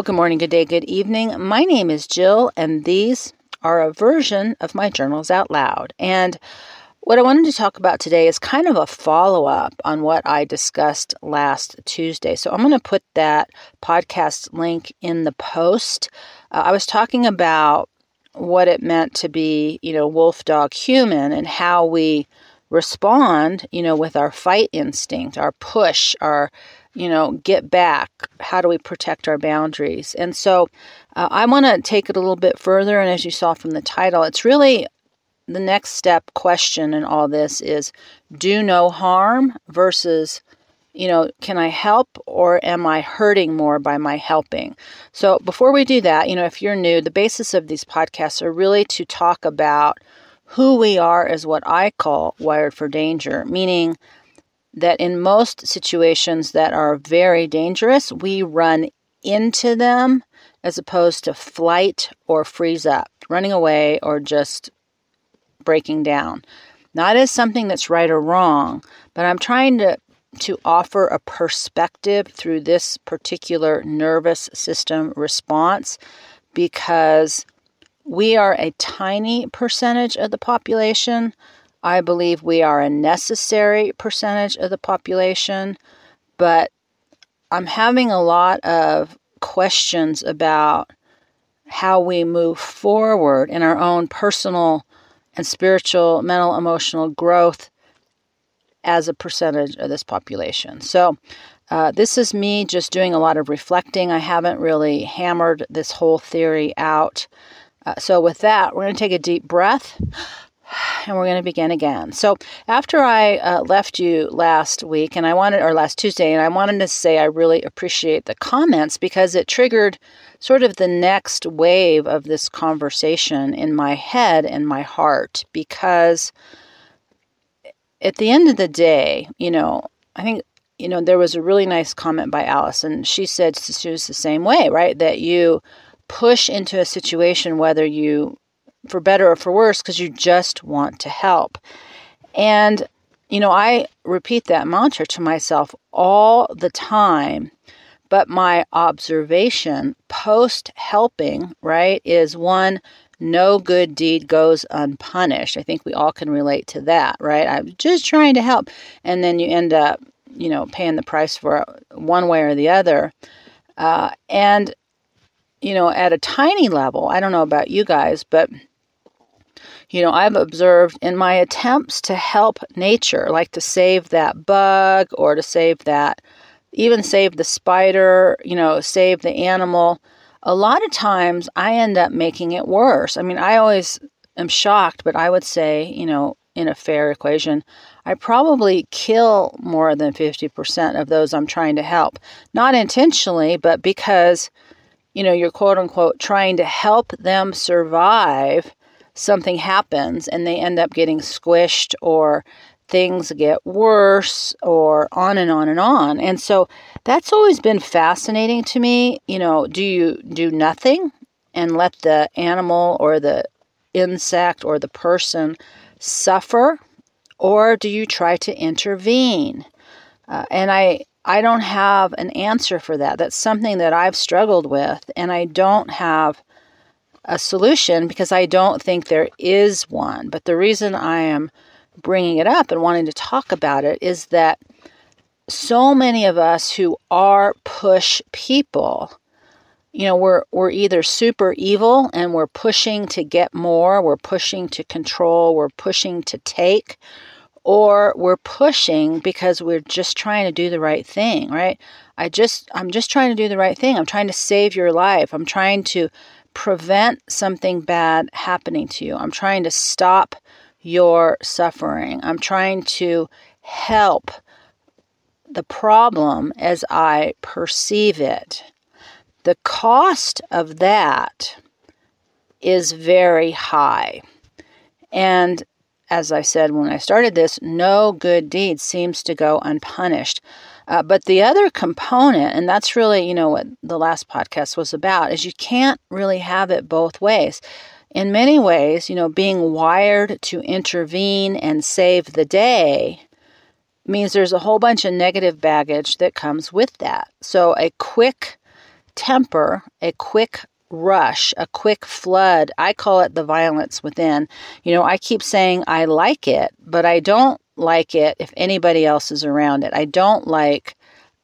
Well, good morning, good day, good evening. My name is Jill, and these are a version of my journals out loud. And what I wanted to talk about today is kind of a follow up on what I discussed last Tuesday. So I'm going to put that podcast link in the post. Uh, I was talking about what it meant to be, you know, wolf, dog, human, and how we respond, you know, with our fight instinct, our push, our you know, get back? How do we protect our boundaries? And so uh, I want to take it a little bit further. And as you saw from the title, it's really the next step question in all this is do no harm versus you know, can I help or am I hurting more by my helping? So, before we do that, you know, if you're new, the basis of these podcasts are really to talk about who we are as what I call wired for danger, meaning that in most situations that are very dangerous, we run into them as opposed to flight or freeze up, running away or just breaking down. Not as something that's right or wrong, but I'm trying to to offer a perspective through this particular nervous system response because we are a tiny percentage of the population I believe we are a necessary percentage of the population, but I'm having a lot of questions about how we move forward in our own personal and spiritual, mental, emotional growth as a percentage of this population. So, uh, this is me just doing a lot of reflecting. I haven't really hammered this whole theory out. Uh, so, with that, we're going to take a deep breath and we're going to begin again. So, after I uh, left you last week, and I wanted, or last Tuesday, and I wanted to say I really appreciate the comments because it triggered sort of the next wave of this conversation in my head and my heart. Because at the end of the day, you know, I think, you know, there was a really nice comment by Allison. she said she was the same way, right? That you push into a situation whether you for better or for worse, because you just want to help. And, you know, I repeat that mantra to myself all the time. But my observation post helping, right, is one, no good deed goes unpunished. I think we all can relate to that, right? I'm just trying to help. And then you end up, you know, paying the price for one way or the other. Uh, and, you know, at a tiny level, I don't know about you guys, but you know, I've observed in my attempts to help nature, like to save that bug or to save that, even save the spider, you know, save the animal, a lot of times I end up making it worse. I mean, I always am shocked, but I would say, you know, in a fair equation, I probably kill more than 50% of those I'm trying to help. Not intentionally, but because, you know, you're quote unquote trying to help them survive something happens and they end up getting squished or things get worse or on and on and on. And so that's always been fascinating to me. You know, do you do nothing and let the animal or the insect or the person suffer or do you try to intervene? Uh, and I I don't have an answer for that. That's something that I've struggled with and I don't have a solution because I don't think there is one. But the reason I am bringing it up and wanting to talk about it is that so many of us who are push people, you know, we're we're either super evil and we're pushing to get more, we're pushing to control, we're pushing to take, or we're pushing because we're just trying to do the right thing, right? I just I'm just trying to do the right thing. I'm trying to save your life. I'm trying to prevent something bad happening to you. I'm trying to stop your suffering. I'm trying to help the problem as I perceive it. The cost of that is very high. And as I said when I started this, no good deed seems to go unpunished. Uh, but the other component, and that's really, you know, what the last podcast was about, is you can't really have it both ways. In many ways, you know, being wired to intervene and save the day means there's a whole bunch of negative baggage that comes with that. So a quick temper, a quick rush, a quick flood. I call it the violence within. You know, I keep saying I like it, but I don't like it if anybody else is around it. I don't like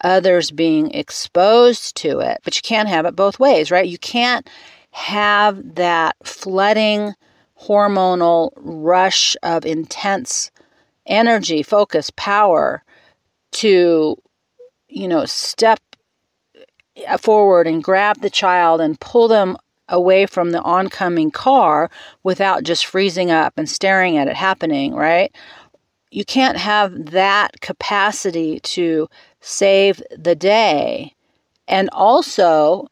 others being exposed to it, but you can't have it both ways, right? You can't have that flooding hormonal rush of intense energy, focus, power to, you know, step uh, forward and grab the child and pull them away from the oncoming car without just freezing up and staring at it happening, right? You can't have that capacity to save the day. And also,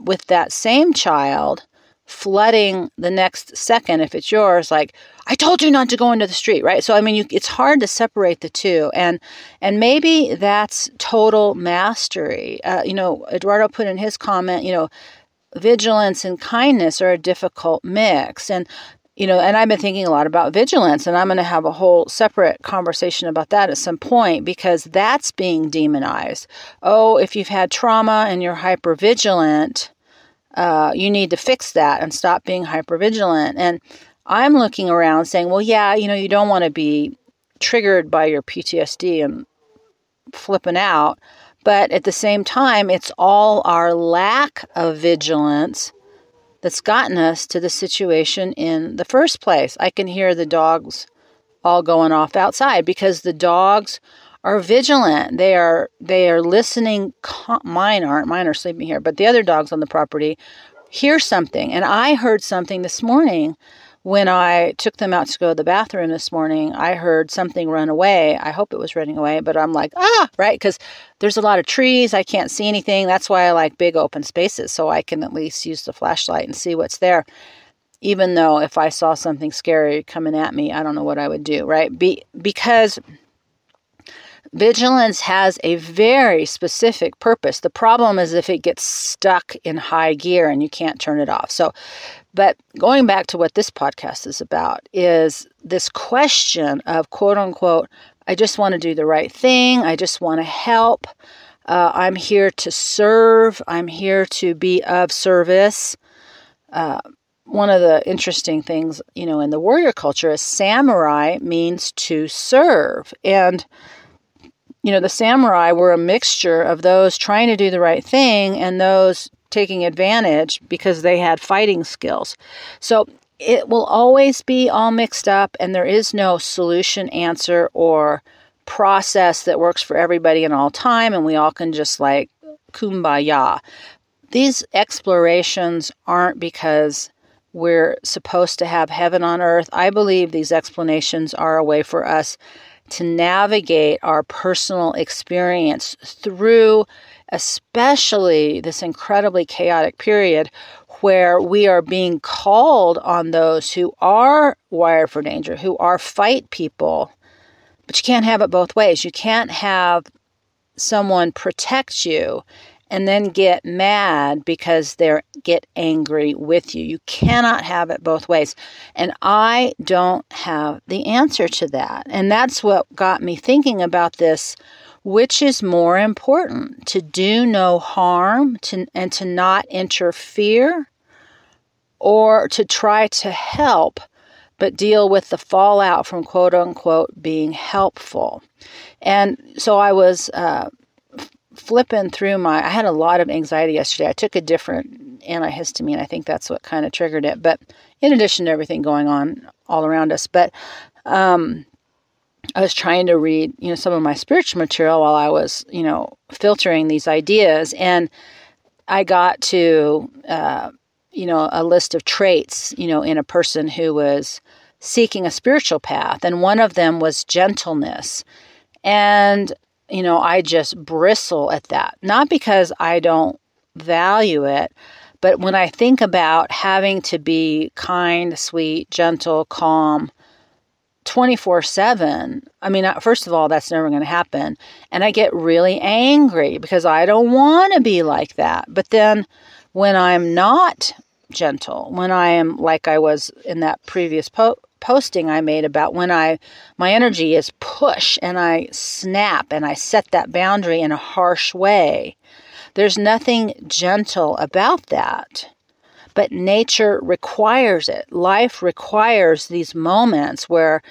with that same child, flooding the next second if it's yours like i told you not to go into the street right? So i mean you, it's hard to separate the two. And and maybe that's total mastery. Uh, you know eduardo put in his comment you know vigilance and kindness are a difficult mix. And you know and i've been thinking a lot about vigilance and i'm going to have a whole separate conversation about that at some point because that's being demonized oh if you've had trauma and you're hyper vigilant uh, you need to fix that and stop being hypervigilant. And I'm looking around saying, well, yeah, you know, you don't want to be triggered by your PTSD and flipping out. But at the same time, it's all our lack of vigilance that's gotten us to the situation in the first place. I can hear the dogs all going off outside because the dogs are vigilant. They are they are listening. Mine aren't. Mine are sleeping here, but the other dogs on the property hear something. And I heard something this morning when I took them out to go to the bathroom this morning. I heard something run away. I hope it was running away, but I'm like ah right because there's a lot of trees. I can't see anything. That's why I like big open spaces so I can at least use the flashlight and see what's there even though if I saw something scary coming at me, I don't know what I would do, right? Be, because Vigilance has a very specific purpose. The problem is if it gets stuck in high gear and you can't turn it off. So, but going back to what this podcast is about is this question of quote unquote, I just want to do the right thing, I just want to help. Uh, I'm here to serve. I'm here to be of service. Uh, one of the interesting things, you know, in the warrior culture is samurai means to serve. And you know, the samurai were a mixture of those trying to do the right thing and those taking advantage because they had fighting skills. So it will always be all mixed up, and there is no solution, answer, or process that works for everybody in all time, and we all can just like kumbaya. These explorations aren't because we're supposed to have heaven on earth. I believe these explanations are a way for us to navigate our personal experience through, especially this incredibly chaotic period where we are being called on those who are wired for danger, who are fight people. But you can't have it both ways. You can't have someone protect you and then get mad because they get angry with you. You cannot have it both ways. And I don't have the answer to that. And that's what got me thinking about this which is more important to do no harm to, and to not interfere or to try to help but deal with the fallout from quote unquote being helpful and so i was uh, flipping through my, I had a lot of anxiety yesterday. I took a different antihistamine. I think that's what kind of triggered it. But in addition to everything going on all around us, but um, I was trying to read, you know, some of my spiritual material while I was, you know, filtering these ideas, and I got to, uh, you know, a list of traits, you know, in a person who was seeking a spiritual path, and one of them was gentleness. And you know, I just bristle at that. Not because I don't value it, but when I think about having to be kind, sweet, gentle, calm, 24 7, I mean, uh, first of all, that's never going to happen. And I get really angry because I don't want to be like that. But then when I'm not gentle, when I am like I was in that previous po- posting I made about when I my energy is push and I snap and I set that boundary in a harsh way. There's nothing gentle about that. But nature requires it. Life requires these moments where,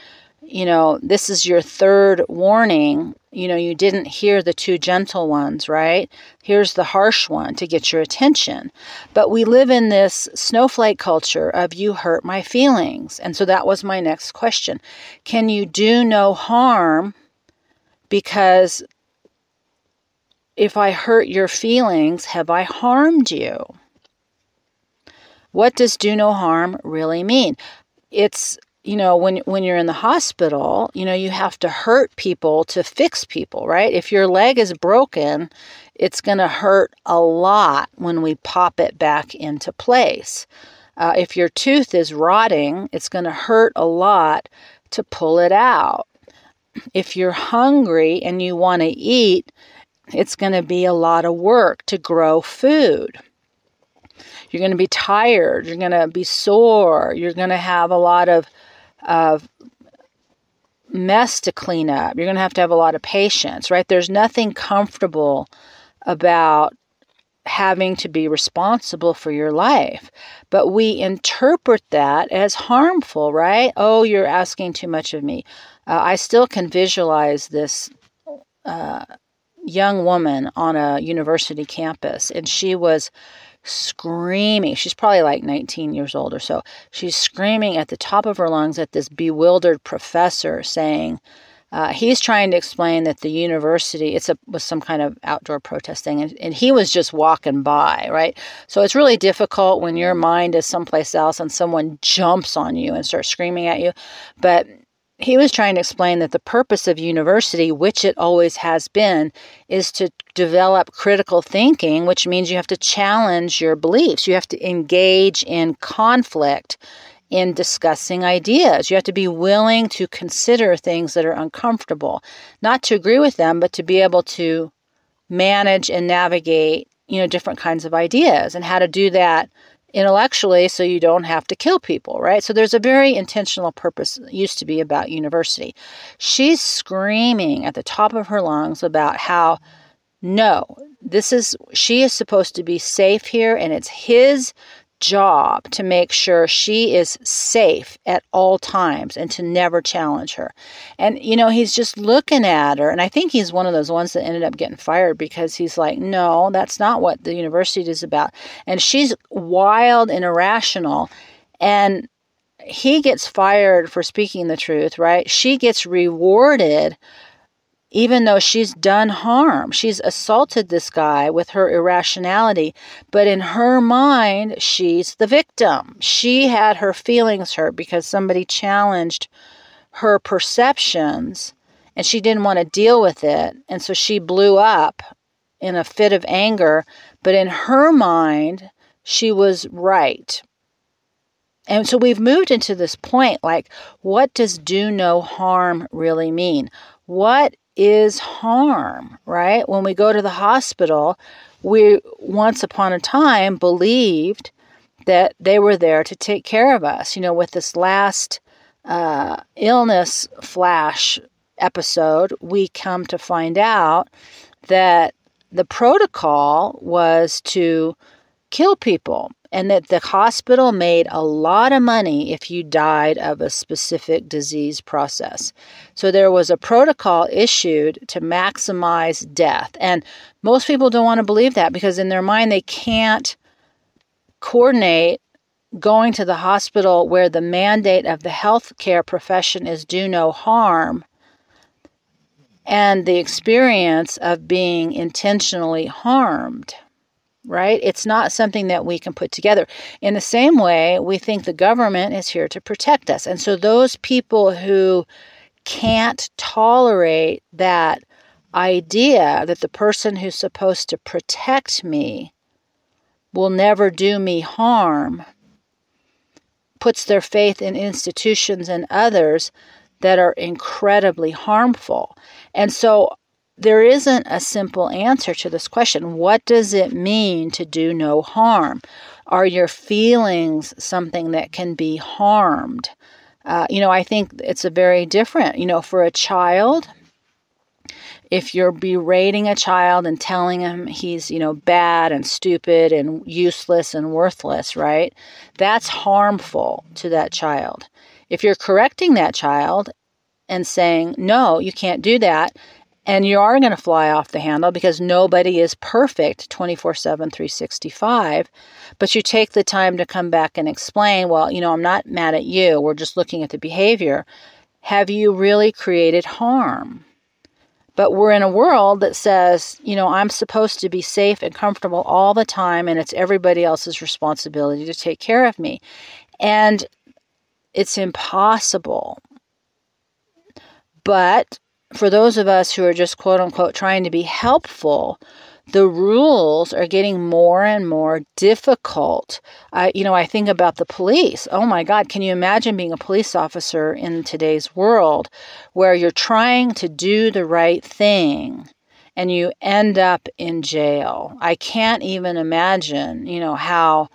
you know, this is your third warning. You know, you didn't hear the two gentle ones, right? Here's the harsh one to get your attention. But we live in this snowflake culture of you hurt my feelings. And so that was my next question. Can you do no harm because if I hurt your feelings, have I harmed you? What does do no harm really mean? It's you know when when you're in the hospital, you know you have to hurt people to fix people, right? If your leg is broken, it's going to hurt a lot when we pop it back into place. Uh, if your tooth is rotting, it's going to hurt a lot to pull it out. If you're hungry and you want to eat, it's going to be a lot of work to grow food. You're going to be tired. You're going to be sore. You're going to have a lot of, of mess to clean up. You're going to have to have a lot of patience, right? There's nothing comfortable about having to be responsible for your life. But we interpret that as harmful, right? Oh, you're asking too much of me. Uh, I still can visualize this uh, young woman on a university campus, and she was screaming. She's probably like 19 years old or so. She's screaming at the top of her lungs at this bewildered professor, saying, uh, he's trying to explain that the university it's a was some kind of outdoor protesting and, and he was just walking by right so it's really difficult when your mind is someplace else and someone jumps on you and starts screaming at you but he was trying to explain that the purpose of university, which it always has been, is to develop critical thinking, which means you have to challenge your beliefs. You have to engage in conflict in discussing ideas. You have to be willing to consider things that are uncomfortable, not to agree with them, but to be able to manage and navigate, you know, different kinds of ideas and how to do that intellectually so you don't have to kill people, right? So there's a very intentional purpose used to be about university. She's screaming at the top of her lungs about how no, this is she is supposed to be safe here and it's his job to make sure she is safe at all times and to never challenge her. And, you know, he's just looking at her. And I think he's one of those ones that ended up getting fired because he's like, no, that's not what the university is about. And she's wild and irrational. And he gets fired for speaking the truth, right? She gets rewarded even though she's done harm. She's assaulted this guy with her irrationality, but in her mind, she's the victim. She had her feelings hurt because somebody challenged her perceptions and she didn't want to deal with it. And so she blew up in a fit of anger, but in her mind, she was right. And so we've moved into this point like, what does do no harm really mean? What is harm, right? When we go to the hospital, we once upon a time believed that they were there to take care of us. You know, with this last uh, illness flash episode, we come to find out that the protocol was to kill people and that the hospital made a lot of money if you died of a specific disease process. So there was a protocol issued to maximize death. And most people don't want to believe that because in their mind they can't coordinate going to the hospital where the mandate of the healthcare profession is do no harm and the experience of being intentionally harmed right? It's not something that we can put together. In the same way, we think the government is here to protect us. And so those people who can't tolerate that idea that the person who's supposed to protect me will never do me harm puts their faith in institutions and others that are incredibly harmful. And so there isn't a simple answer to this question. What does it mean to do no harm? Are your feelings something that can be harmed? Uh, you know, I think it's a very different, you know, for a child, if you're berating a child and telling him he's, you know, bad and stupid and useless and worthless, right? That's harmful to that child. If you're correcting that child and saying, no, you can't do that, and you are going to fly off the handle because nobody is perfect 24 7, 365. But you take the time to come back and explain, well, you know, I'm not mad at you. We're just looking at the behavior. Have you really created harm? But we're in a world that says, you know, I'm supposed to be safe and comfortable all the time, and it's everybody else's responsibility to take care of me. And it's impossible. But for those of us who are just quote unquote trying to be helpful, the rules are getting more and more difficult. I, you know, I think about the police. Oh my God, can you imagine being a police officer in today's world where you're trying to do the right thing and you end up in jail? I can't even imagine, you know, how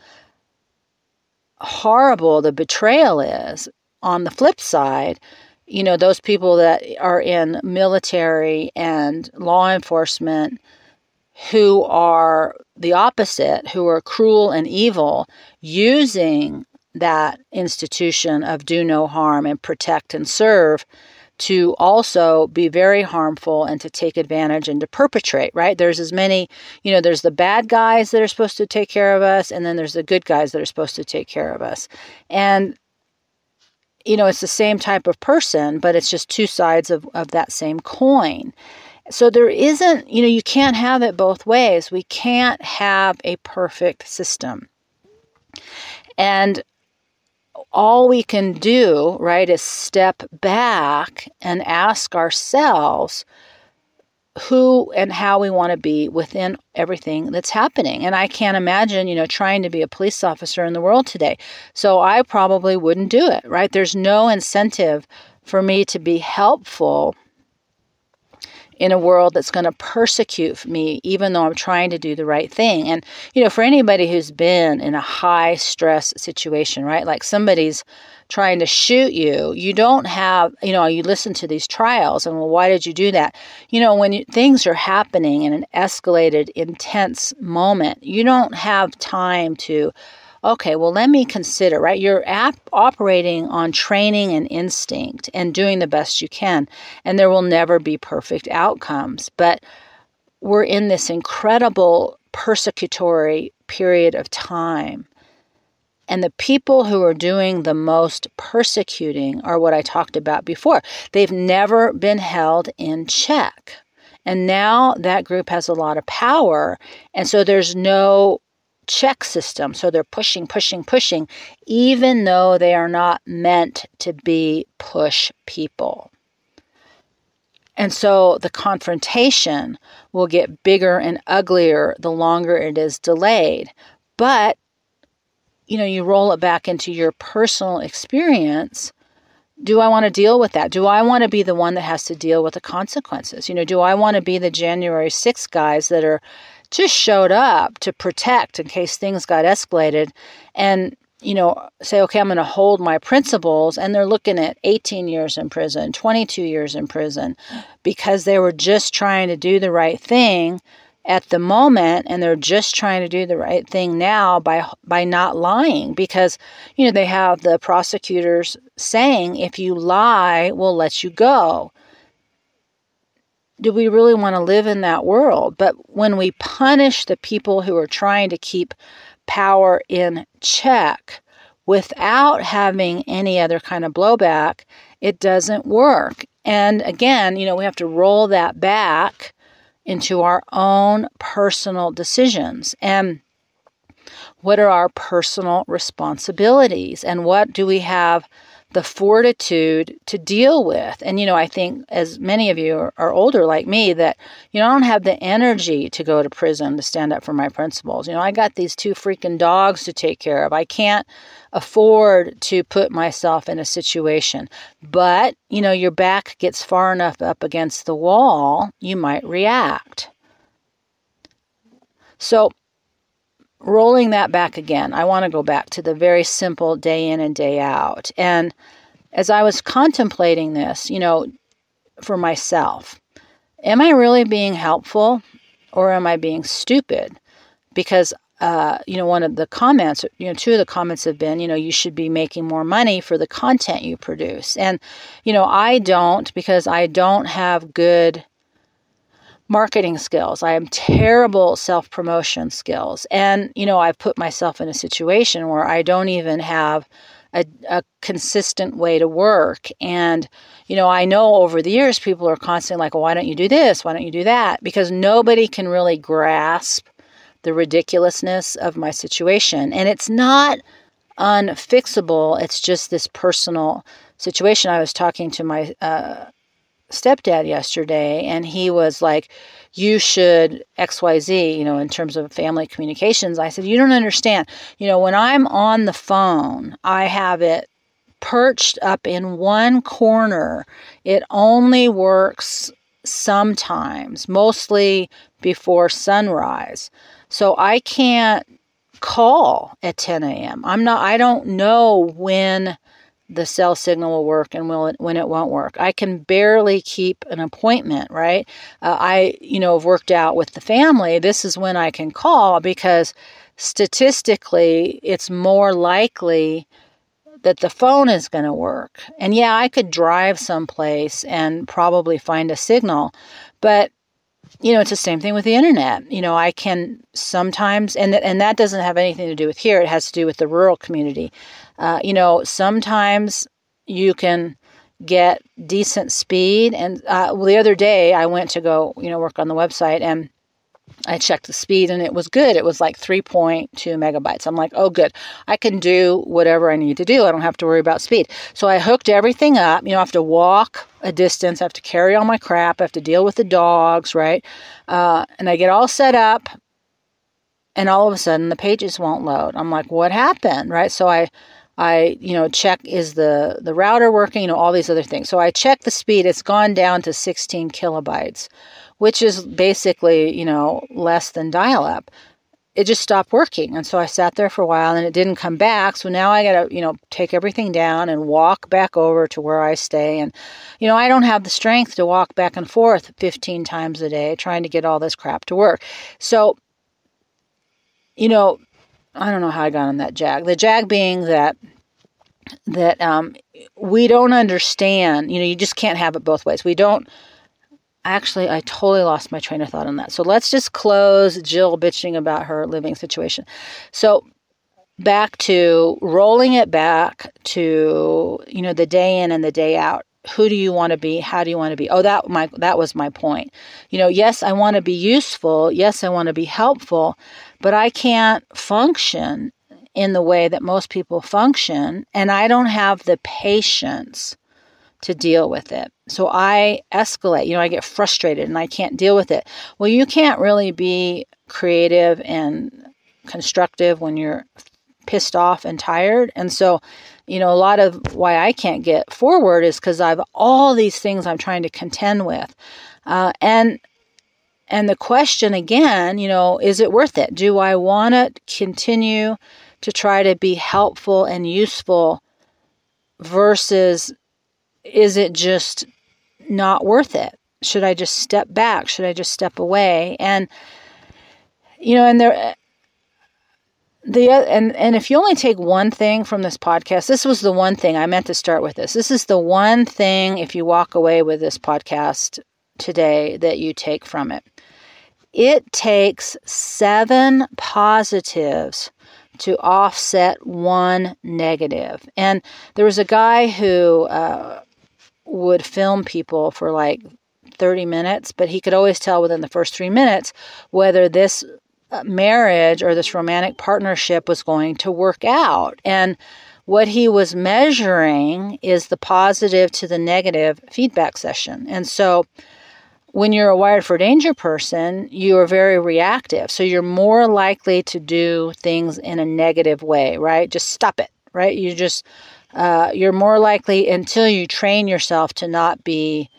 horrible the betrayal is. On the flip side, you know, those people that are in military and law enforcement who are the opposite, who are cruel and evil, using that institution of do no harm and protect and serve to also be very harmful and to take advantage and to perpetrate, right? There's as many, you know, there's the bad guys that are supposed to take care of us, and then there's the good guys that are supposed to take care of us. And you know, it's the same type of person, but it's just two sides of, of that same coin. So there isn't, you know, you can't have it both ways. We can't have a perfect system. And all we can do, right, is step back and ask ourselves who and how we want to be within everything that's happening. And I can't imagine, you know, trying to be a police officer in the world today. So I probably wouldn't do it, right? There's no incentive for me to be helpful in a world that's going to persecute me, even though I'm trying to do the right thing. And, you know, for anybody who's been in a high stress situation, right? Like somebody's trying to shoot you, you don't have, you know, you listen to these trials and, well, why did you do that? You know, when you, things are happening in an escalated, intense moment, you don't have time to okay, well, let me consider, right? You're ap- operating on training and instinct and doing the best you can, and there will never be perfect outcomes. But we're in this incredible persecutory period of time. And the people who are doing the most persecuting are what I talked about before. They've never been held in check. And now that group has a lot of power. And so there's no check system. So they're pushing, pushing, pushing, even though they are not meant to be push people. And so the confrontation will get bigger and uglier the longer it is delayed. But, you know, you roll it back into your personal experience. Do I want to deal with that? Do I want to be the one that has to deal with the consequences? You know, do I want to be the January 6th guys that are just showed up to protect in case things got escalated and you know say okay i'm going to hold my principles and they're looking at 18 years in prison 22 years in prison because they were just trying to do the right thing at the moment and they're just trying to do the right thing now by by not lying because you know they have the prosecutors saying if you lie we'll let you go do we really want to live in that world? But when we punish the people who are trying to keep power in check without having any other kind of blowback, it doesn't work. And again, you know, we have to roll that back into our own personal decisions. And what are our personal responsibilities? And what do we have the fortitude to deal with. And, you know, I think as many of you are, older like me, that, you know, I don't have the energy to go to prison to stand up for my principles. You know, I got these two freaking dogs to take care of. I can't afford to put myself in a situation. But, you know, your back gets far enough up against the wall, you might react. So, rolling that back again, I want to go back to the very simple day in and day out. And as I was contemplating this, you know, for myself, am I really being helpful or am I being stupid? Because uh, you know, one of the comments, you know, two of the comments have been, you know, you should be making more money for the content you produce. And, you know, I don't because I don't have good marketing skills. I have terrible self promotion skills. And, you know, I've put myself in a situation where I don't even have a, a, consistent way to work. And, you know, I know over the years people are constantly like, well, why don't you do this? Why don't you do that? Because nobody can really grasp the ridiculousness of my situation. And it's not unfixable, it's just this personal situation. I was talking to my uh, stepdad yesterday, and he was like, You should XYZ, you know, in terms of family communications. I said, You don't understand. You know, when I'm on the phone, I have it perched up in one corner. It only works sometimes, mostly before sunrise. So I can't call at 10 a.m. I'm not, I don't know when the cell signal will work and will it, when it won't work. I can barely keep an appointment, right? Uh, I, you know, have worked out with the family. This is when I can call because statistically, it's more likely that the phone is going to work. And yeah, I could drive someplace and probably find a signal, but you know, it's the same thing with the internet. You know, I can sometimes, and and that doesn't have anything to do with here. It has to do with the rural community. Uh, you know, sometimes you can get decent speed. And uh, well, the other day, I went to go, you know, work on the website, and I checked the speed and it was good. It was like 3.2 megabytes. I'm like, oh, good. I can do whatever I need to do. I don't have to worry about speed. So I hooked everything up. You know, I have to walk a distance, I have to carry all my crap, I have to deal with the dogs, right? Uh, and I get all set up, and all of a sudden the pages won't load. I'm like, what happened, right? So I I, you know, check is the the router working, you know, all these other things. So I check the speed. It's gone down to 16 kilobytes, which is basically, you know, less than dial up. It just stopped working. And so I sat there for a while and it didn't come back. So now I got to, you know, take everything down and walk back over to where I stay. And, you know, I don't have the strength to walk back and forth 15 times a day trying to get all this crap to work. So, you know, I don't know how I got on that jag. The jag being that that um, we don't understand. You know, you just can't have it both ways. We don't actually, I totally lost my train of thought on that. So let's just close Jill bitching about her living situation. So back to rolling it back to, you know, the day in and the day out. Who do you want to be? How do you want to be? Oh, that my that was my point. You know, yes, I want to be useful. Yes, I want to be helpful, but I can't function in the way that most people function, and I don't have the patience to deal with it. So I escalate, you know, I get frustrated and I can't deal with it. Well, you can't really be creative and constructive when you're pissed off and tired. And so, you know, a lot of why I can't get forward is because I've all these things I'm trying to contend with. Uh, and and the question again, you know, is it worth it? Do I want to continue to try to be helpful and useful versus is it just not worth it? Should I just step back? Should I just step away? And you know, and there the and and if you only take one thing from this podcast, this was the one thing I meant to start with this. This is the one thing if you walk away with this podcast today that you take from it. It takes 7 positives to offset one negative. And there was a guy who uh, would film people for like 30 minutes, but he could always tell within the first three minutes whether this marriage or this romantic partnership was going to work out. And what he was measuring is the positive to the negative feedback session. And so when you're a wired for danger person, you are very reactive. So you're more likely to do things in a negative way, right? Just stop it, right? You just uh, you're more likely until you train yourself to not be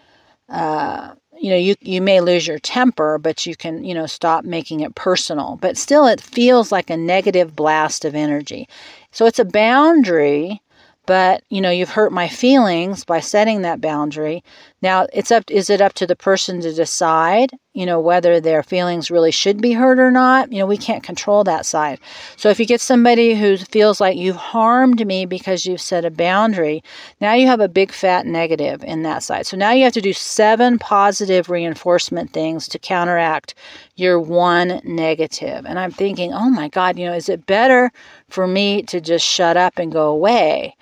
uh, you know you you may lose your temper but you can you know stop making it personal. But still it feels like a negative blast of energy. So it's a boundary but you know you've hurt my feelings by setting that boundary now it's up is it up to the person to decide you know whether their feelings really should be hurt or not? You know we can't control that side. So if you get somebody who feels like you've harmed me because you've set a boundary now you have a big fat negative in that side. So now you have to do seven positive reinforcement things to counteract your one negative. And i'm thinking oh my god you know is it better for me to just shut up and go away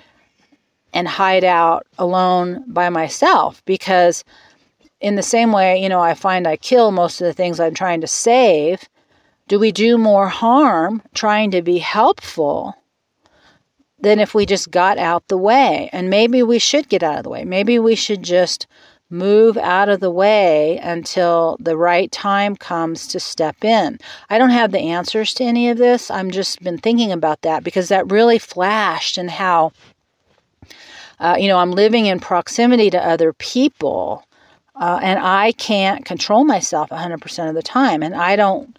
and hide out alone by myself because in the same way, you know, I find I kill most of the things I'm trying to save. Do we do more harm trying to be helpful than if we just got out the way? And maybe we should get out of the way. Maybe we should just move out of the way until the right time comes to step in. I don't have the answers to any of this. I'm just been thinking about that because that really flashed and how uh, you know, I'm living in proximity to other people, uh, and I can't control myself 100% of the time. And I don't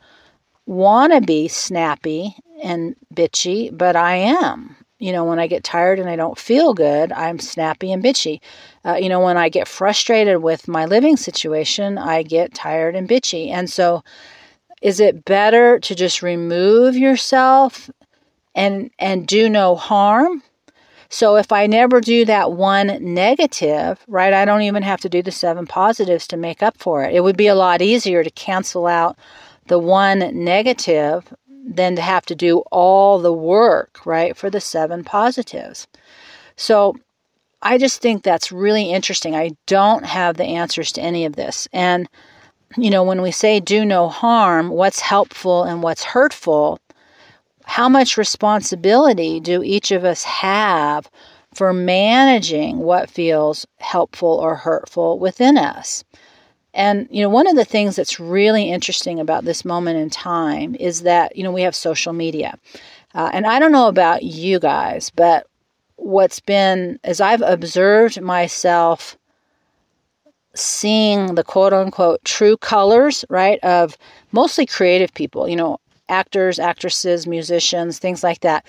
want to be snappy and bitchy, but I am. You know, when I get tired and I don't feel good, I'm snappy and bitchy. Uh, you know, when I get frustrated with my living situation, I get tired and bitchy. And so, is it better to just remove yourself and and do no harm so if I never do that one negative, right, I don't even have to do the seven positives to make up for it. It would be a lot easier to cancel out the one negative than to have to do all the work, right, for the seven positives. So I just think that's really interesting. I don't have the answers to any of this. And, you know, when we say do no harm, what's helpful and what's hurtful, how much responsibility do each of us have for managing what feels helpful or hurtful within us? And, you know, one of the things that's really interesting about this moment in time is that, you know, we have social media. Uh, and I don't know about you guys, but what's been, as I've observed myself seeing the quote unquote true colors, right, of mostly creative people, you know, actors, actresses, musicians, things like that,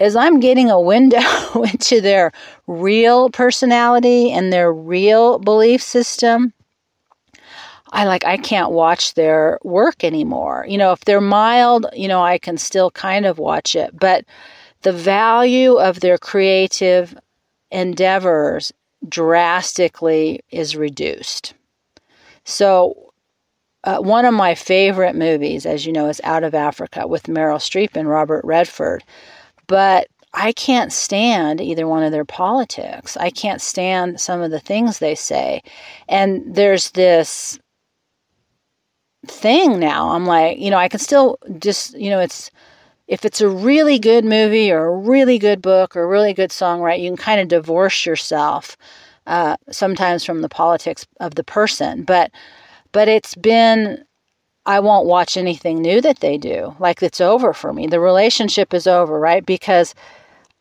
is I'm getting a window into their real personality and their real belief system. I like I can't watch their work anymore. You know, if they're mild, you know, I can still kind of watch it, but the value of their creative endeavors drastically is reduced. So uh, one of my favorite movies, as you know, is Out of Africa with Meryl Streep and Robert Redford. But I can't stand either one of their politics. I can't stand some of the things they say. And there's this thing now. I'm like, you know, I can still just, you know, it's if it's a really good movie or a really good book or a really good song, right, you can kind of divorce yourself uh, sometimes from the politics of the person. But but it's been I won't watch anything new that they do. Like it's over for me. The relationship is over, right? Because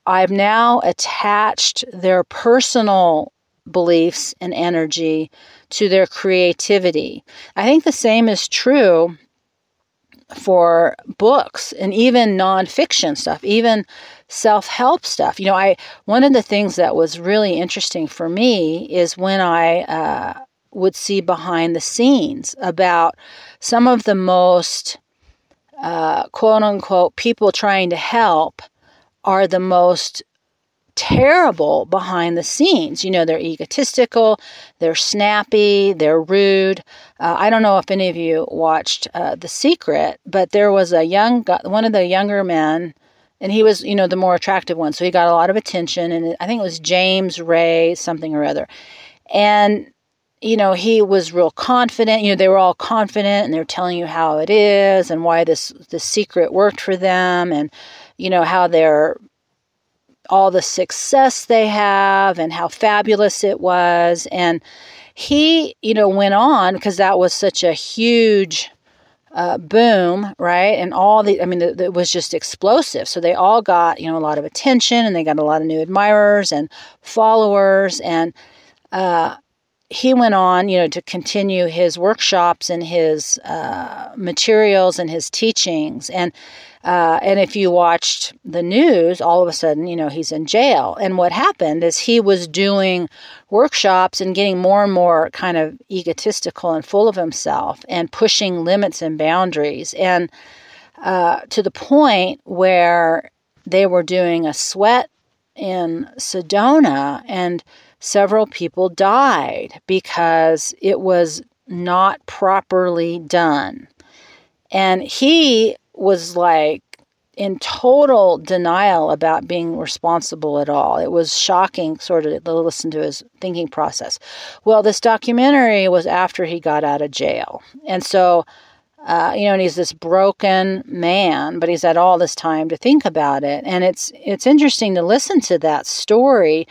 I've now attached their personal beliefs and energy to their creativity. I think the same is true for books and even nonfiction stuff, even self-help stuff. You know, I one of the things that was really interesting for me is when I uh, would see behind the scenes about some of the most uh, quote unquote people trying to help are the most terrible behind the scenes. You know, they're egotistical, they're snappy, they're rude. Uh, I don't know if any of you watched uh, The Secret, but there was a young, one of the younger men, and he was, you know, the more attractive one. So he got a lot of attention, and I think it was James Ray, something or other. And you know, he was real confident. You know, they were all confident and they're telling you how it is and why this the secret worked for them and you know how they're all the success they have and how fabulous it was and he, you know, went on because that was such a huge uh, boom, right? And all the, I mean, it was just explosive. So they all got, you know, a lot of attention and they got a lot of new admirers and followers. And uh, he went on, you know, to continue his workshops and his uh, materials and his teachings. And Uh, and if you watched the news, all of a sudden, you know, he's in jail. And what happened is he was doing workshops and getting more and more kind of egotistical and full of himself and pushing limits and boundaries. And uh, to the point where they were doing a sweat in Sedona and several people died because it was not properly done. And he was like in total denial about being responsible at all. It was shocking, sort of, to listen to his thinking process. Well, this documentary was after he got out of jail. And so, uh, you know, and he's this broken man, but he's had all this time to think about it. And it's it's interesting to listen to that story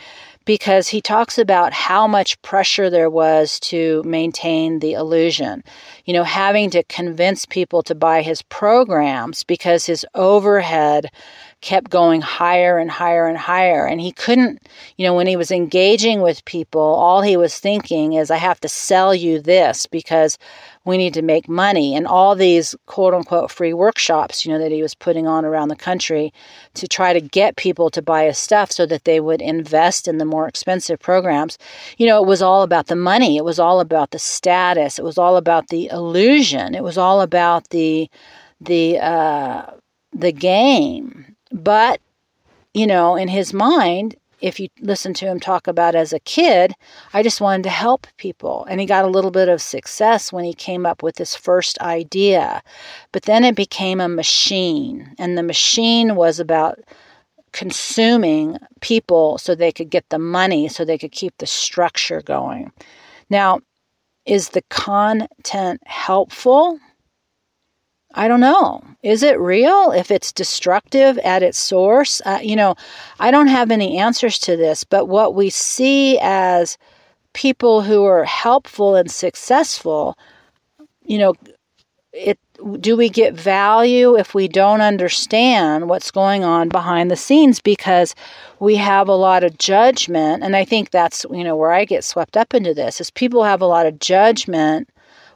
because he talks about how much pressure there was to maintain the illusion. You know, having to convince people to buy his programs because his overhead kept going higher and higher and higher. And he couldn't, you know, when he was engaging with people, all he was thinking is, I have to sell you this because we need to make money. And all these quote unquote free workshops, you know, that he was putting on around the country to try to get people to buy his stuff so that they would invest in the more expensive programs. You know, it was all about the money, it was all about the status, it was all about the illusion, it was all about the the uh, the game. But you know, in his mind, if you listen to him talk about as a kid, I just wanted to help people. And he got a little bit of success when he came up with his first idea. But then it became a machine, and the machine was about consuming people so they could get the money, so they could keep the structure going. Now, is the content helpful? I don't know. Is it real? If it's destructive at its source? Uh, you know, I don't have any answers to this, but what we see as people who are helpful and successful, you know, it do we get value if we don't understand what's going on behind the scenes because we have a lot of judgment and i think that's you know where i get swept up into this is people have a lot of judgment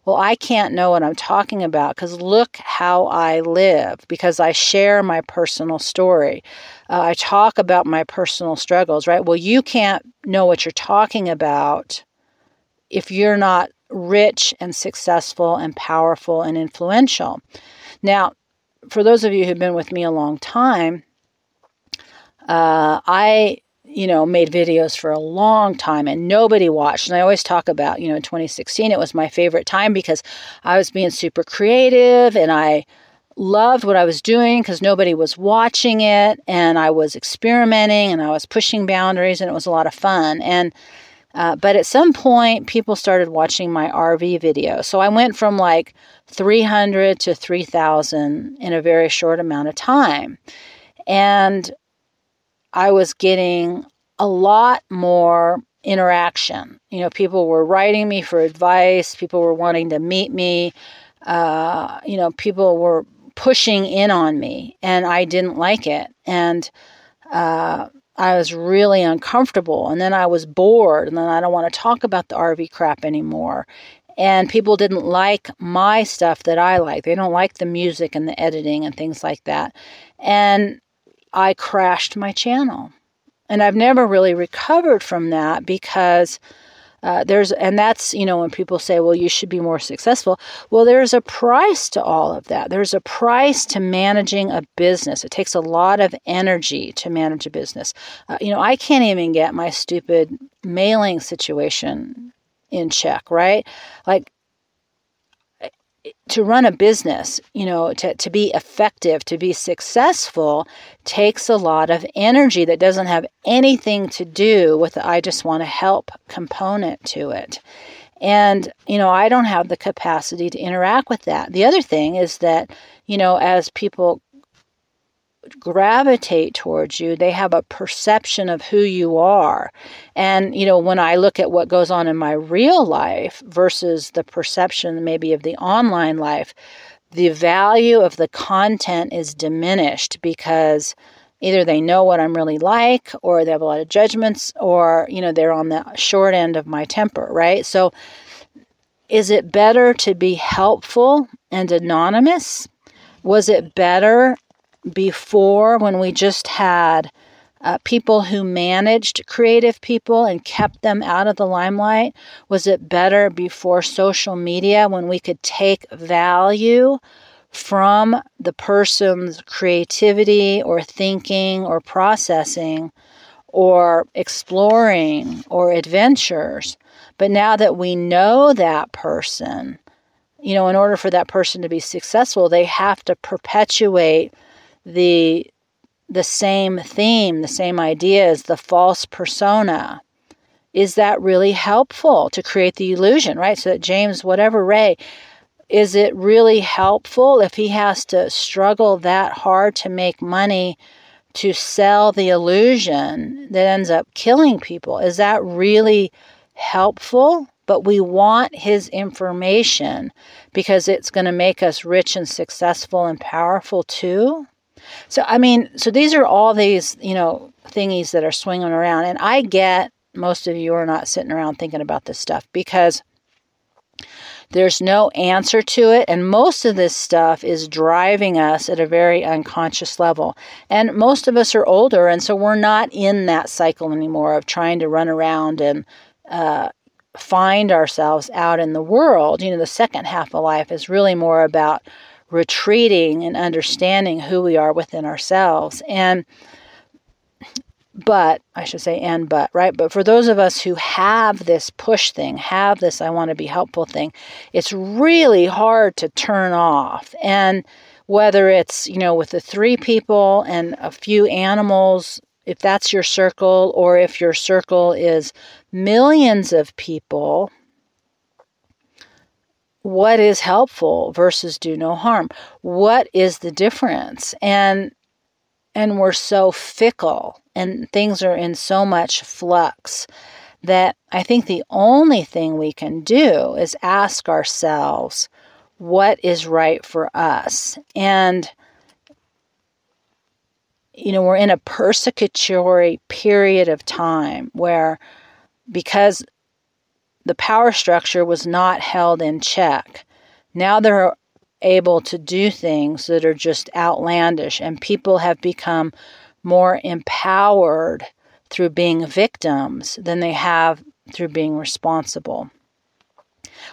well, I can't know what I'm talking about because look how I live, because I share my personal story. Uh, I talk about my personal struggles, right? Well, you can't know what you're talking about if you're not rich and successful and powerful and influential. Now, for those of you who've been with me a long time, uh, I you know, made videos for a long time and nobody watched. And I always talk about, you know, in 2016, it was my favorite time because I was being super creative and I loved what I was doing because nobody was watching it and I was experimenting and I was pushing boundaries and it was a lot of fun. And, uh, but at some point, people started watching my RV video. So I went from like 300 to 3,000 in a very short amount of time. And I was getting a lot more interaction. You know, people were writing me for advice, people were wanting to meet me, uh, you know, people were pushing in on me, and I didn't like it. And uh, I was really uncomfortable. And then I was bored, and then I don't want to talk about the RV crap anymore. And people didn't like my stuff that I like. They don't like the music and the editing and things like that. And I crashed my channel. And I've never really recovered from that because uh, there's, and that's, you know, when people say, well, you should be more successful. Well, there's a price to all of that. There's a price to managing a business. It takes a lot of energy to manage a business. Uh, you know, I can't even get my stupid mailing situation in check, right? Like, to run a business, you know, to, to be effective, to be successful, takes a lot of energy that doesn't have anything to do with the I just want to help component to it. And, you know, I don't have the capacity to interact with that. The other thing is that, you know, as people gravitate towards you. They have a perception of who you are. And, you know, when I look at what goes on in my real life versus the perception maybe of the online life, the value of the content is diminished because either they know what I'm really like or they have a lot of judgments or, you know, they're on the short end of my temper, right? So, is it better to be helpful and anonymous? Was it better before when we just had uh, people who managed creative people and kept them out of the limelight? Was it better before social media when we could take value from the person's creativity or thinking or processing or exploring or adventures? But now that we know that person, you know, in order for that person to be successful, they have to perpetuate the the same theme, the same ideas, the false persona. Is that really helpful to create the illusion, right? So that James, whatever Ray, is it really helpful if he has to struggle that hard to make money to sell the illusion that ends up killing people? Is that really helpful? But we want his information because it's going to make us rich and successful and powerful too. So, I mean, so these are all these, you know, thingies that are swinging around. And I get most of you are not sitting around thinking about this stuff because there's no answer to it. And most of this stuff is driving us at a very unconscious level. And most of us are older. And so we're not in that cycle anymore of trying to run around and, uh, find ourselves out in the world. You know, the second half of life is really more about retreating and understanding who we are within ourselves. And, but, I should say, and but, right? But for those of us who have this push thing, have this I want to be helpful thing, it's really hard to turn off. And whether it's, you know, with the three people and a few animals, if that's your circle, or if your circle is millions of people, what is helpful versus do no harm? What is the difference? And and we're so fickle and things are in so much flux that i think the only thing we can do is ask ourselves what is right for us? And you know we're in a persecutory period of time where because the power structure was not held in check. Now they're able to do things that are just outlandish, and people have become more empowered through being victims than they have through being responsible.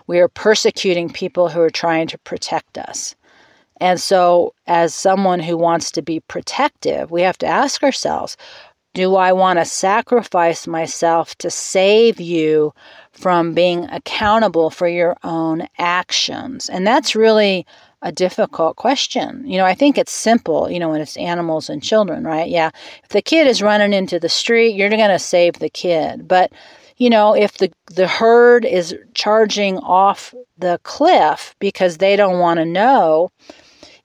We are persecuting people who are trying to protect us. And so, as someone who wants to be protective, we have to ask ourselves do I want to sacrifice myself to save you from being accountable for your own actions? And that's really a difficult question. You know, I think it's simple, you know, when it's animals and children, right? Yeah. If the kid is running into the street, you're going to save the kid. But, you know, if the, the herd is charging off the cliff because they don't want to know,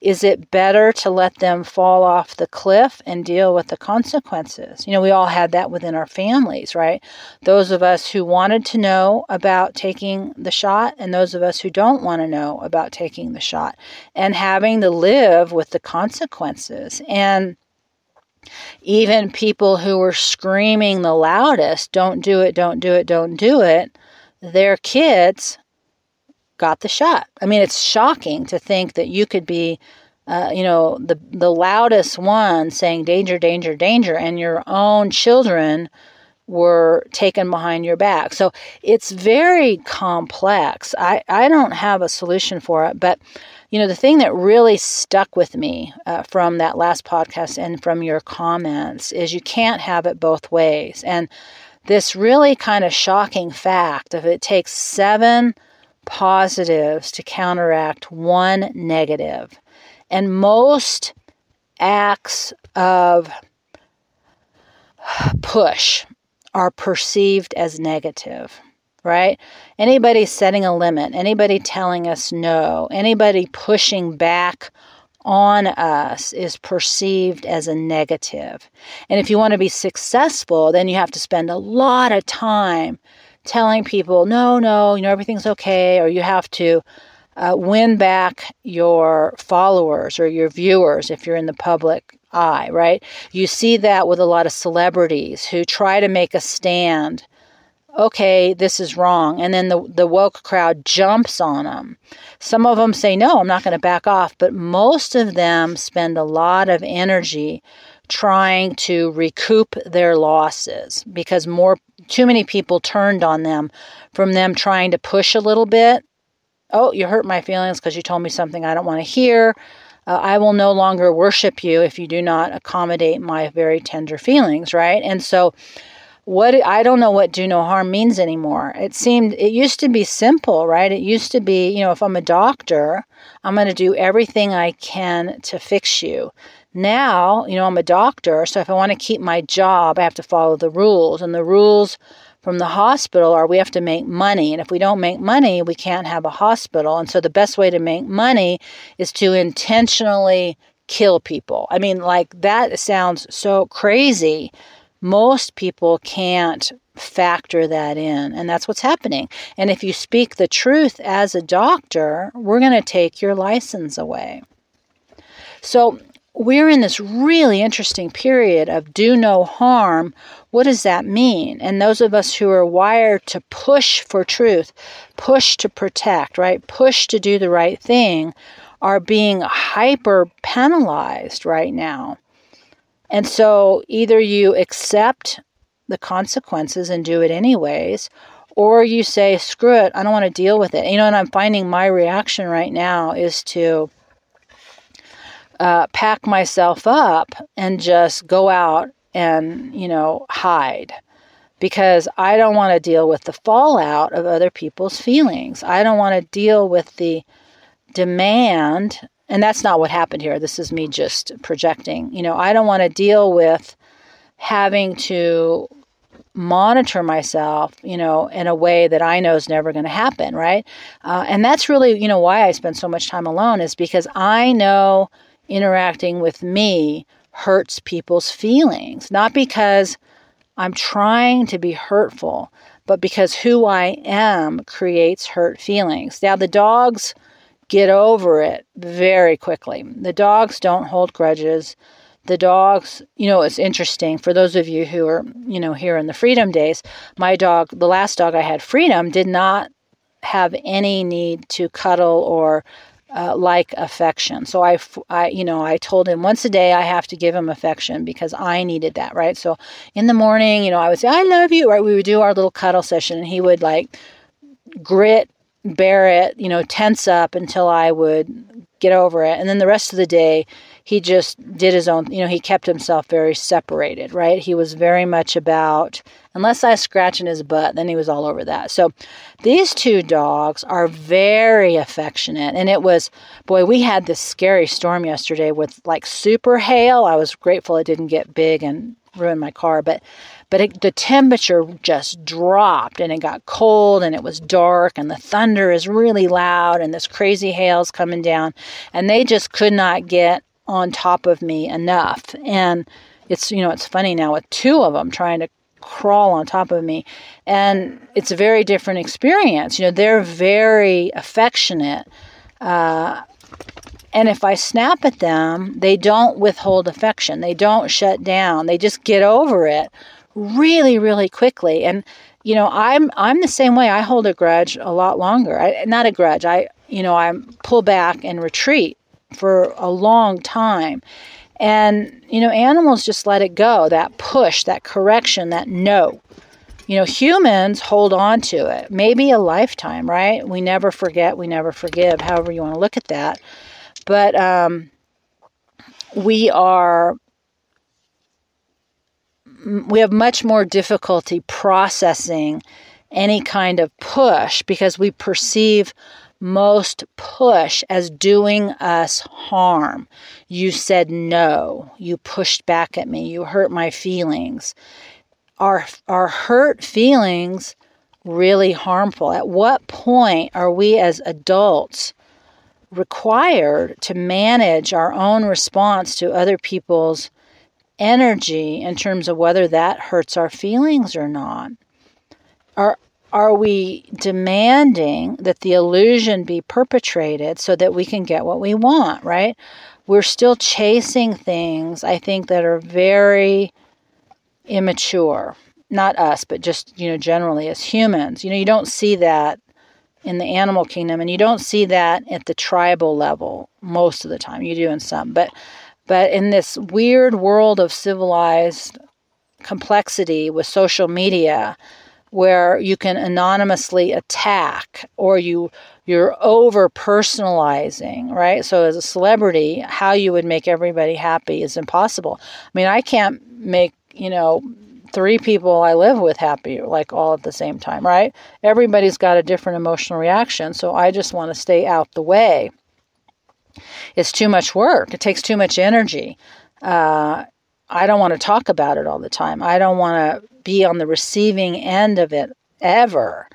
is it better to let them fall off the cliff and deal with the consequences? You know, we all had that within our families, right? Those of us who wanted to know about taking the shot and those of us who don't want to know about taking the shot and having to live with the consequences. And even people who were screaming the loudest, don't do it, don't do it, don't do it, their kids got the shot. I mean, it's shocking to think that you could be, uh, you know, the the loudest one saying danger, danger, danger, and your own children were taken behind your back. So it's very complex. I, I don't have a solution for it, but you know, the thing that really stuck with me uh, from that last podcast and from your comments is you can't have it both ways. And this really kind of shocking fact of it takes seven positives to counteract one negative. And most acts of push are perceived as negative, right? Anybody setting a limit, anybody telling us no, anybody pushing back on us is perceived as a negative. And if you want to be successful, then you have to spend a lot of time telling people, no, no, you know, everything's okay, or you have to uh, win back your followers or your viewers if you're in the public eye, right? You see that with a lot of celebrities who try to make a stand okay, this is wrong. And then the, the woke crowd jumps on them. Some of them say, no, I'm not going to back off. But most of them spend a lot of energy trying to recoup their losses because more too many people turned on them from them trying to push a little bit. Oh, you hurt my feelings because you told me something I don't want to hear. Uh, I will no longer worship you if you do not accommodate my very tender feelings, right? And so what I don't know what do no harm means anymore. It seemed it used to be simple, right? It used to be, you know, if I'm a doctor, I'm going to do everything I can to fix you. Now, you know, I'm a doctor, so if I want to keep my job, I have to follow the rules. And the rules from the hospital are we have to make money. And if we don't make money, we can't have a hospital. And so the best way to make money is to intentionally kill people. I mean, like that sounds so crazy most people can't factor that in, and that's what's happening. And if you speak the truth as a doctor, we're going to take your license away. So, we're in this really interesting period of do no harm. What does that mean? And those of us who are wired to push for truth, push to protect, right? Push to do the right thing are being hyper penalized right now. And so either you accept the consequences and do it anyways, or you say, screw it, I don't want to deal with it. You know, and I'm finding my reaction right now is to uh, pack myself up and just go out and, you know, hide because I don't want to deal with the fallout of other people's feelings. I don't want to deal with the demand and that's not what happened here. This is me just projecting. You know, I don't want to deal with having to monitor myself, you know, in a way that I know is never going to happen, right? Uh, and that's really, you know, why I spend so much time alone is because I know interacting with me hurts people's feelings, not because I'm trying to be hurtful, but because who I am creates hurt feelings. Now, the dogs get over it very quickly. The dogs don't hold grudges. The dogs, you know, it's interesting for those of you who are, you know, here in the freedom days. My dog, the last dog I had, Freedom, did not have any need to cuddle or uh, like affection. So I, I, you know, I told him once a day I have to give him affection because I needed that, right? So in the morning, you know, I would say I love you, right? We would do our little cuddle session, and he would like grit bear it, you know, tense up until I would get over it. And then the rest of the day, he just did his own, you know, he kept himself very separated, right? He was very much about, unless I scratch in his butt, then he was all over that. So these two dogs are very affectionate. And it was, boy, we had this scary storm yesterday with like super hail. I was grateful it didn't get big and ruin my car, but but it, the temperature just dropped and it got cold and it was dark and the thunder is really loud and this crazy hail's coming down and they just could not get on top of me enough and it's you know it's funny now with two of them trying to crawl on top of me and it's a very different experience you know they're very affectionate uh, and if I snap at them, they don't withhold affection. They don't shut down. They just get over it really, really quickly. And you know, I'm I'm the same way. I hold a grudge a lot longer. I, not a grudge. I you know I pull back and retreat for a long time. And you know, animals just let it go. That push, that correction, that no. You know, humans hold on to it. Maybe a lifetime, right? We never forget, we never forgive, however you want to look at that. But um, we are we have much more difficulty processing any kind of push because we perceive most push as doing us harm. You said no. You pushed back at me. You hurt my feelings. Are, are hurt feelings really harmful? At what point are we as adults required to manage our own response to other people's energy in terms of whether that hurts our feelings or not? Are are we demanding that the illusion be perpetrated so that we can get what we want, right? We're still chasing things, I think, that are very immature. not us, but just, you know, generally as humans. You know, you don't see that in the animal kingdom and you don't see that at the tribal level most of the time. You do in some. But but in this weird world of civilized complexity with social media where you can anonymously attack or you you're over personalizing, right? So as a celebrity, how you would make everybody happy is impossible. I mean, I can't make, you know, three people I live with happy like all at the same time, right? Everybody's got a different emotional reaction, so I just want to stay out the way. It's too much work. It takes too much energy. Uh, I don't want to talk about it all the time. I don't want to be on the receiving end of it ever.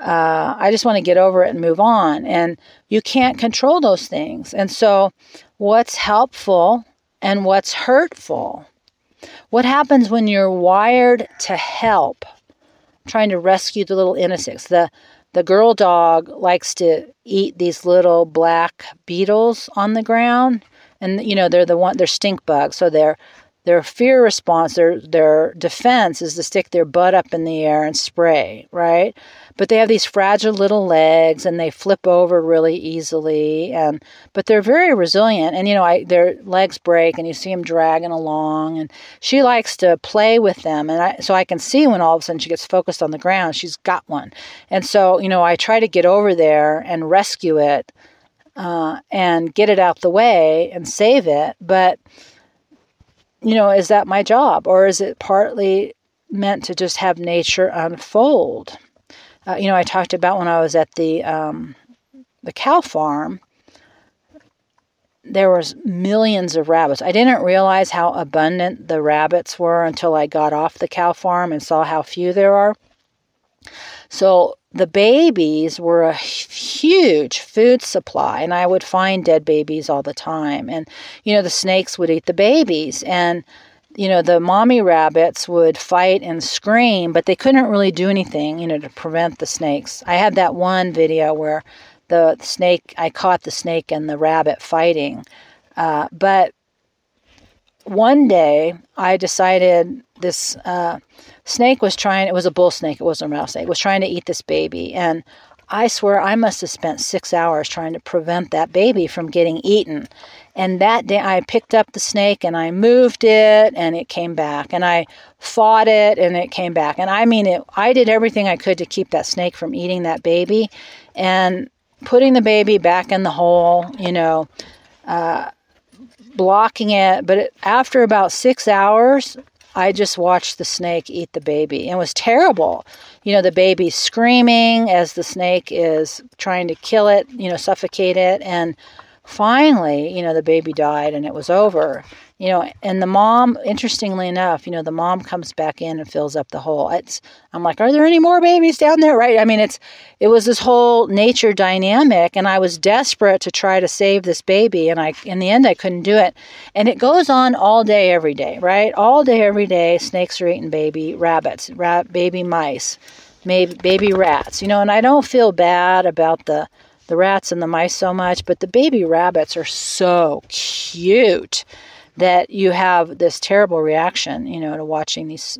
Uh, I just want to get over it and move on. And you can't control those things. And so, what's helpful and what's hurtful? What happens when you're wired to help, trying to rescue the little innocents? The the girl dog likes to eat these little black beetles on the ground, and you know they're the one they're stink bugs, so they're their fear response, their their defense is to stick their butt up in the air and spray, right? But they have these fragile little legs and they flip over really easily and but they're very resilient and you know, I their legs break and you see them dragging along and she likes to play with them and I so I can see when all of a sudden she gets focused on the ground, she's got one. And so, you know, I try to get over there and rescue it uh, and get it out the way and save it, but you know, is that my job? Or is it partly meant to just have nature unfold? Uh, you know, I talked about when I was at the um, the cow farm. There was millions of rabbits. I didn't realize how abundant the rabbits were until I got off the cow farm and saw how few there are. So the babies were a huge food supply, and I would find dead babies all the time. And, you know, the snakes would eat the babies, and, you know, the mommy rabbits would fight and scream, but they couldn't really do anything, you know, to prevent the snakes. I had that one video where the snake, I caught the snake and the rabbit fighting. Uh, but one day I decided this uh, snake was trying, it was a bull snake, it wasn't a rattlesnake, was trying to eat this baby. And I swear I must have spent six hours trying to prevent that baby from getting eaten. And that day I picked up the snake and I moved it and it came back. And I fought it and it came back. And I mean, it, I did everything I could to keep that snake from eating that baby. And putting the baby back in the hole, you know, uh, blocking it. But after about six hours, I just watched the snake eat the baby. And it was terrible. You know, the baby screaming as the snake is trying to kill it, you know, suffocate it. And finally, you know, the baby died and it was over you know and the mom interestingly enough you know the mom comes back in and fills up the hole. It's i'm like are there any more babies down there? Right? I mean it's it was this whole nature dynamic and i was desperate to try to save this baby and i in the end i couldn't do it. And it goes on all day every day right? All day every day snakes are eating baby rabbits baby mice maybe baby rats you know? And i don't feel bad about the the rats and the mice so much but the baby rabbits are so cute that you have this terrible reaction, you know, to watching these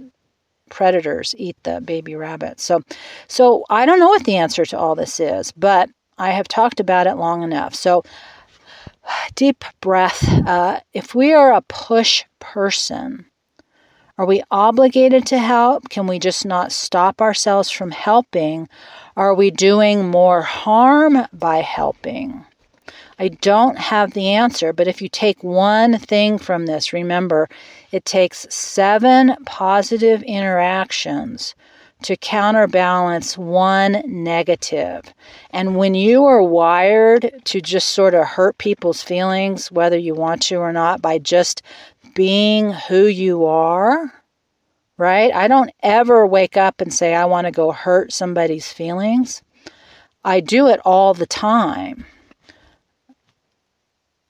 predators eat the baby rabbits. So, so I don't know what the answer to all this is, but I have talked about it long enough. So, deep breath. Uh, if we are a push person, are we obligated to help? Can we just not stop ourselves from helping? Are we doing more harm by helping? I don't have the answer, but if you take one thing from this, remember it takes seven positive interactions to counterbalance one negative. And when you are wired to just sort of hurt people's feelings, whether you want to or not, by just being who you are, right? I don't ever wake up and say, I want to go hurt somebody's feelings. I do it all the time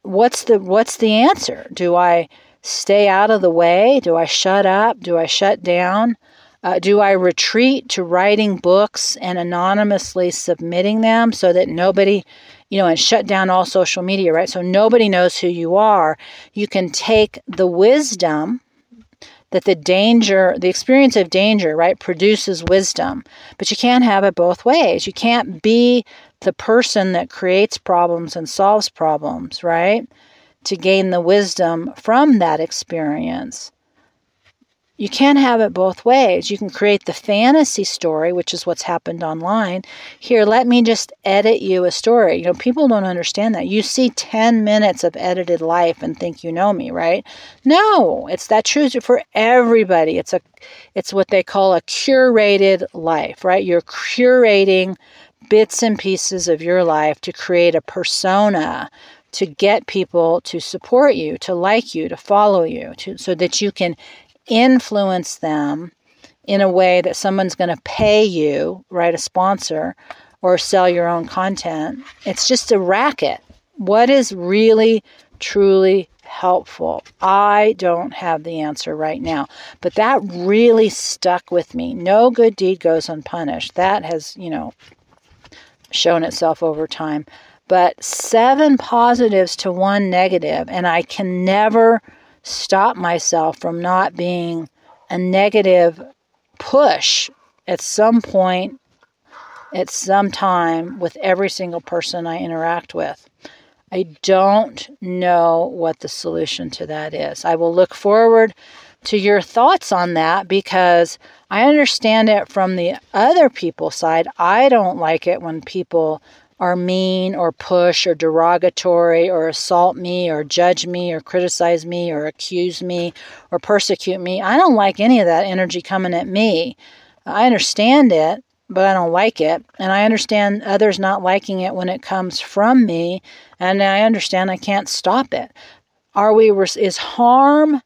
what's the what's the answer? Do I stay out of the way? Do I shut up? Do I shut down? Uh, do I retreat to writing books and anonymously submitting them so that nobody, you know, and shut down all social media, right? So nobody knows who you are. You can take the wisdom, that the danger, the experience of danger, right, produces wisdom. But you can't have it both ways. You can't be the person that creates problems and solves problems, right, to gain the wisdom from that experience you can't have it both ways. You can create the fantasy story, which is what's happened online. Here, let me just edit you a story. You know, people don't understand that. You see 10 minutes of edited life and think you know me, right? No, it's that true for everybody. It's a it's what they call a curated life, right? You're curating bits and pieces of your life to create a persona to get people to support you, to like you, to follow you, to, so that you can influence them in a way that someone's going to pay you, right, a sponsor, or sell your own content. It's just a racket. What is really, truly helpful? I don't have the answer right now, but that really stuck with me. No good deed goes unpunished. That has, you know, shown itself over time. But seven positives to one negative, and I can never stop myself from not being a negative push at some point, at some time, with every single person I interact with. I don't know what the solution to that is. I will look forward to your thoughts on that because I understand it from the other people's side. I don't like it when people are mean or push or derogatory or assault me or judge me or criticize me or accuse me or persecute me. I don't like any of that energy coming at me. I understand it, but I don't like it. And I understand others not liking it when it comes from me. And I understand I can't stop it. Are we, is harm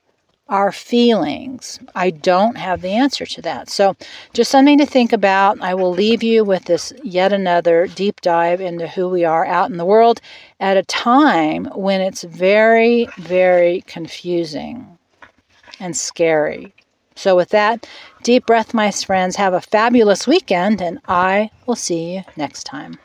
our feelings? I don't have the answer to that. So, just something to think about. I will leave you with this yet another deep dive into who we are out in the world at a time when it's very, very confusing and scary. So, with that, deep breath, my friends. Have a fabulous weekend, and I will see you next time.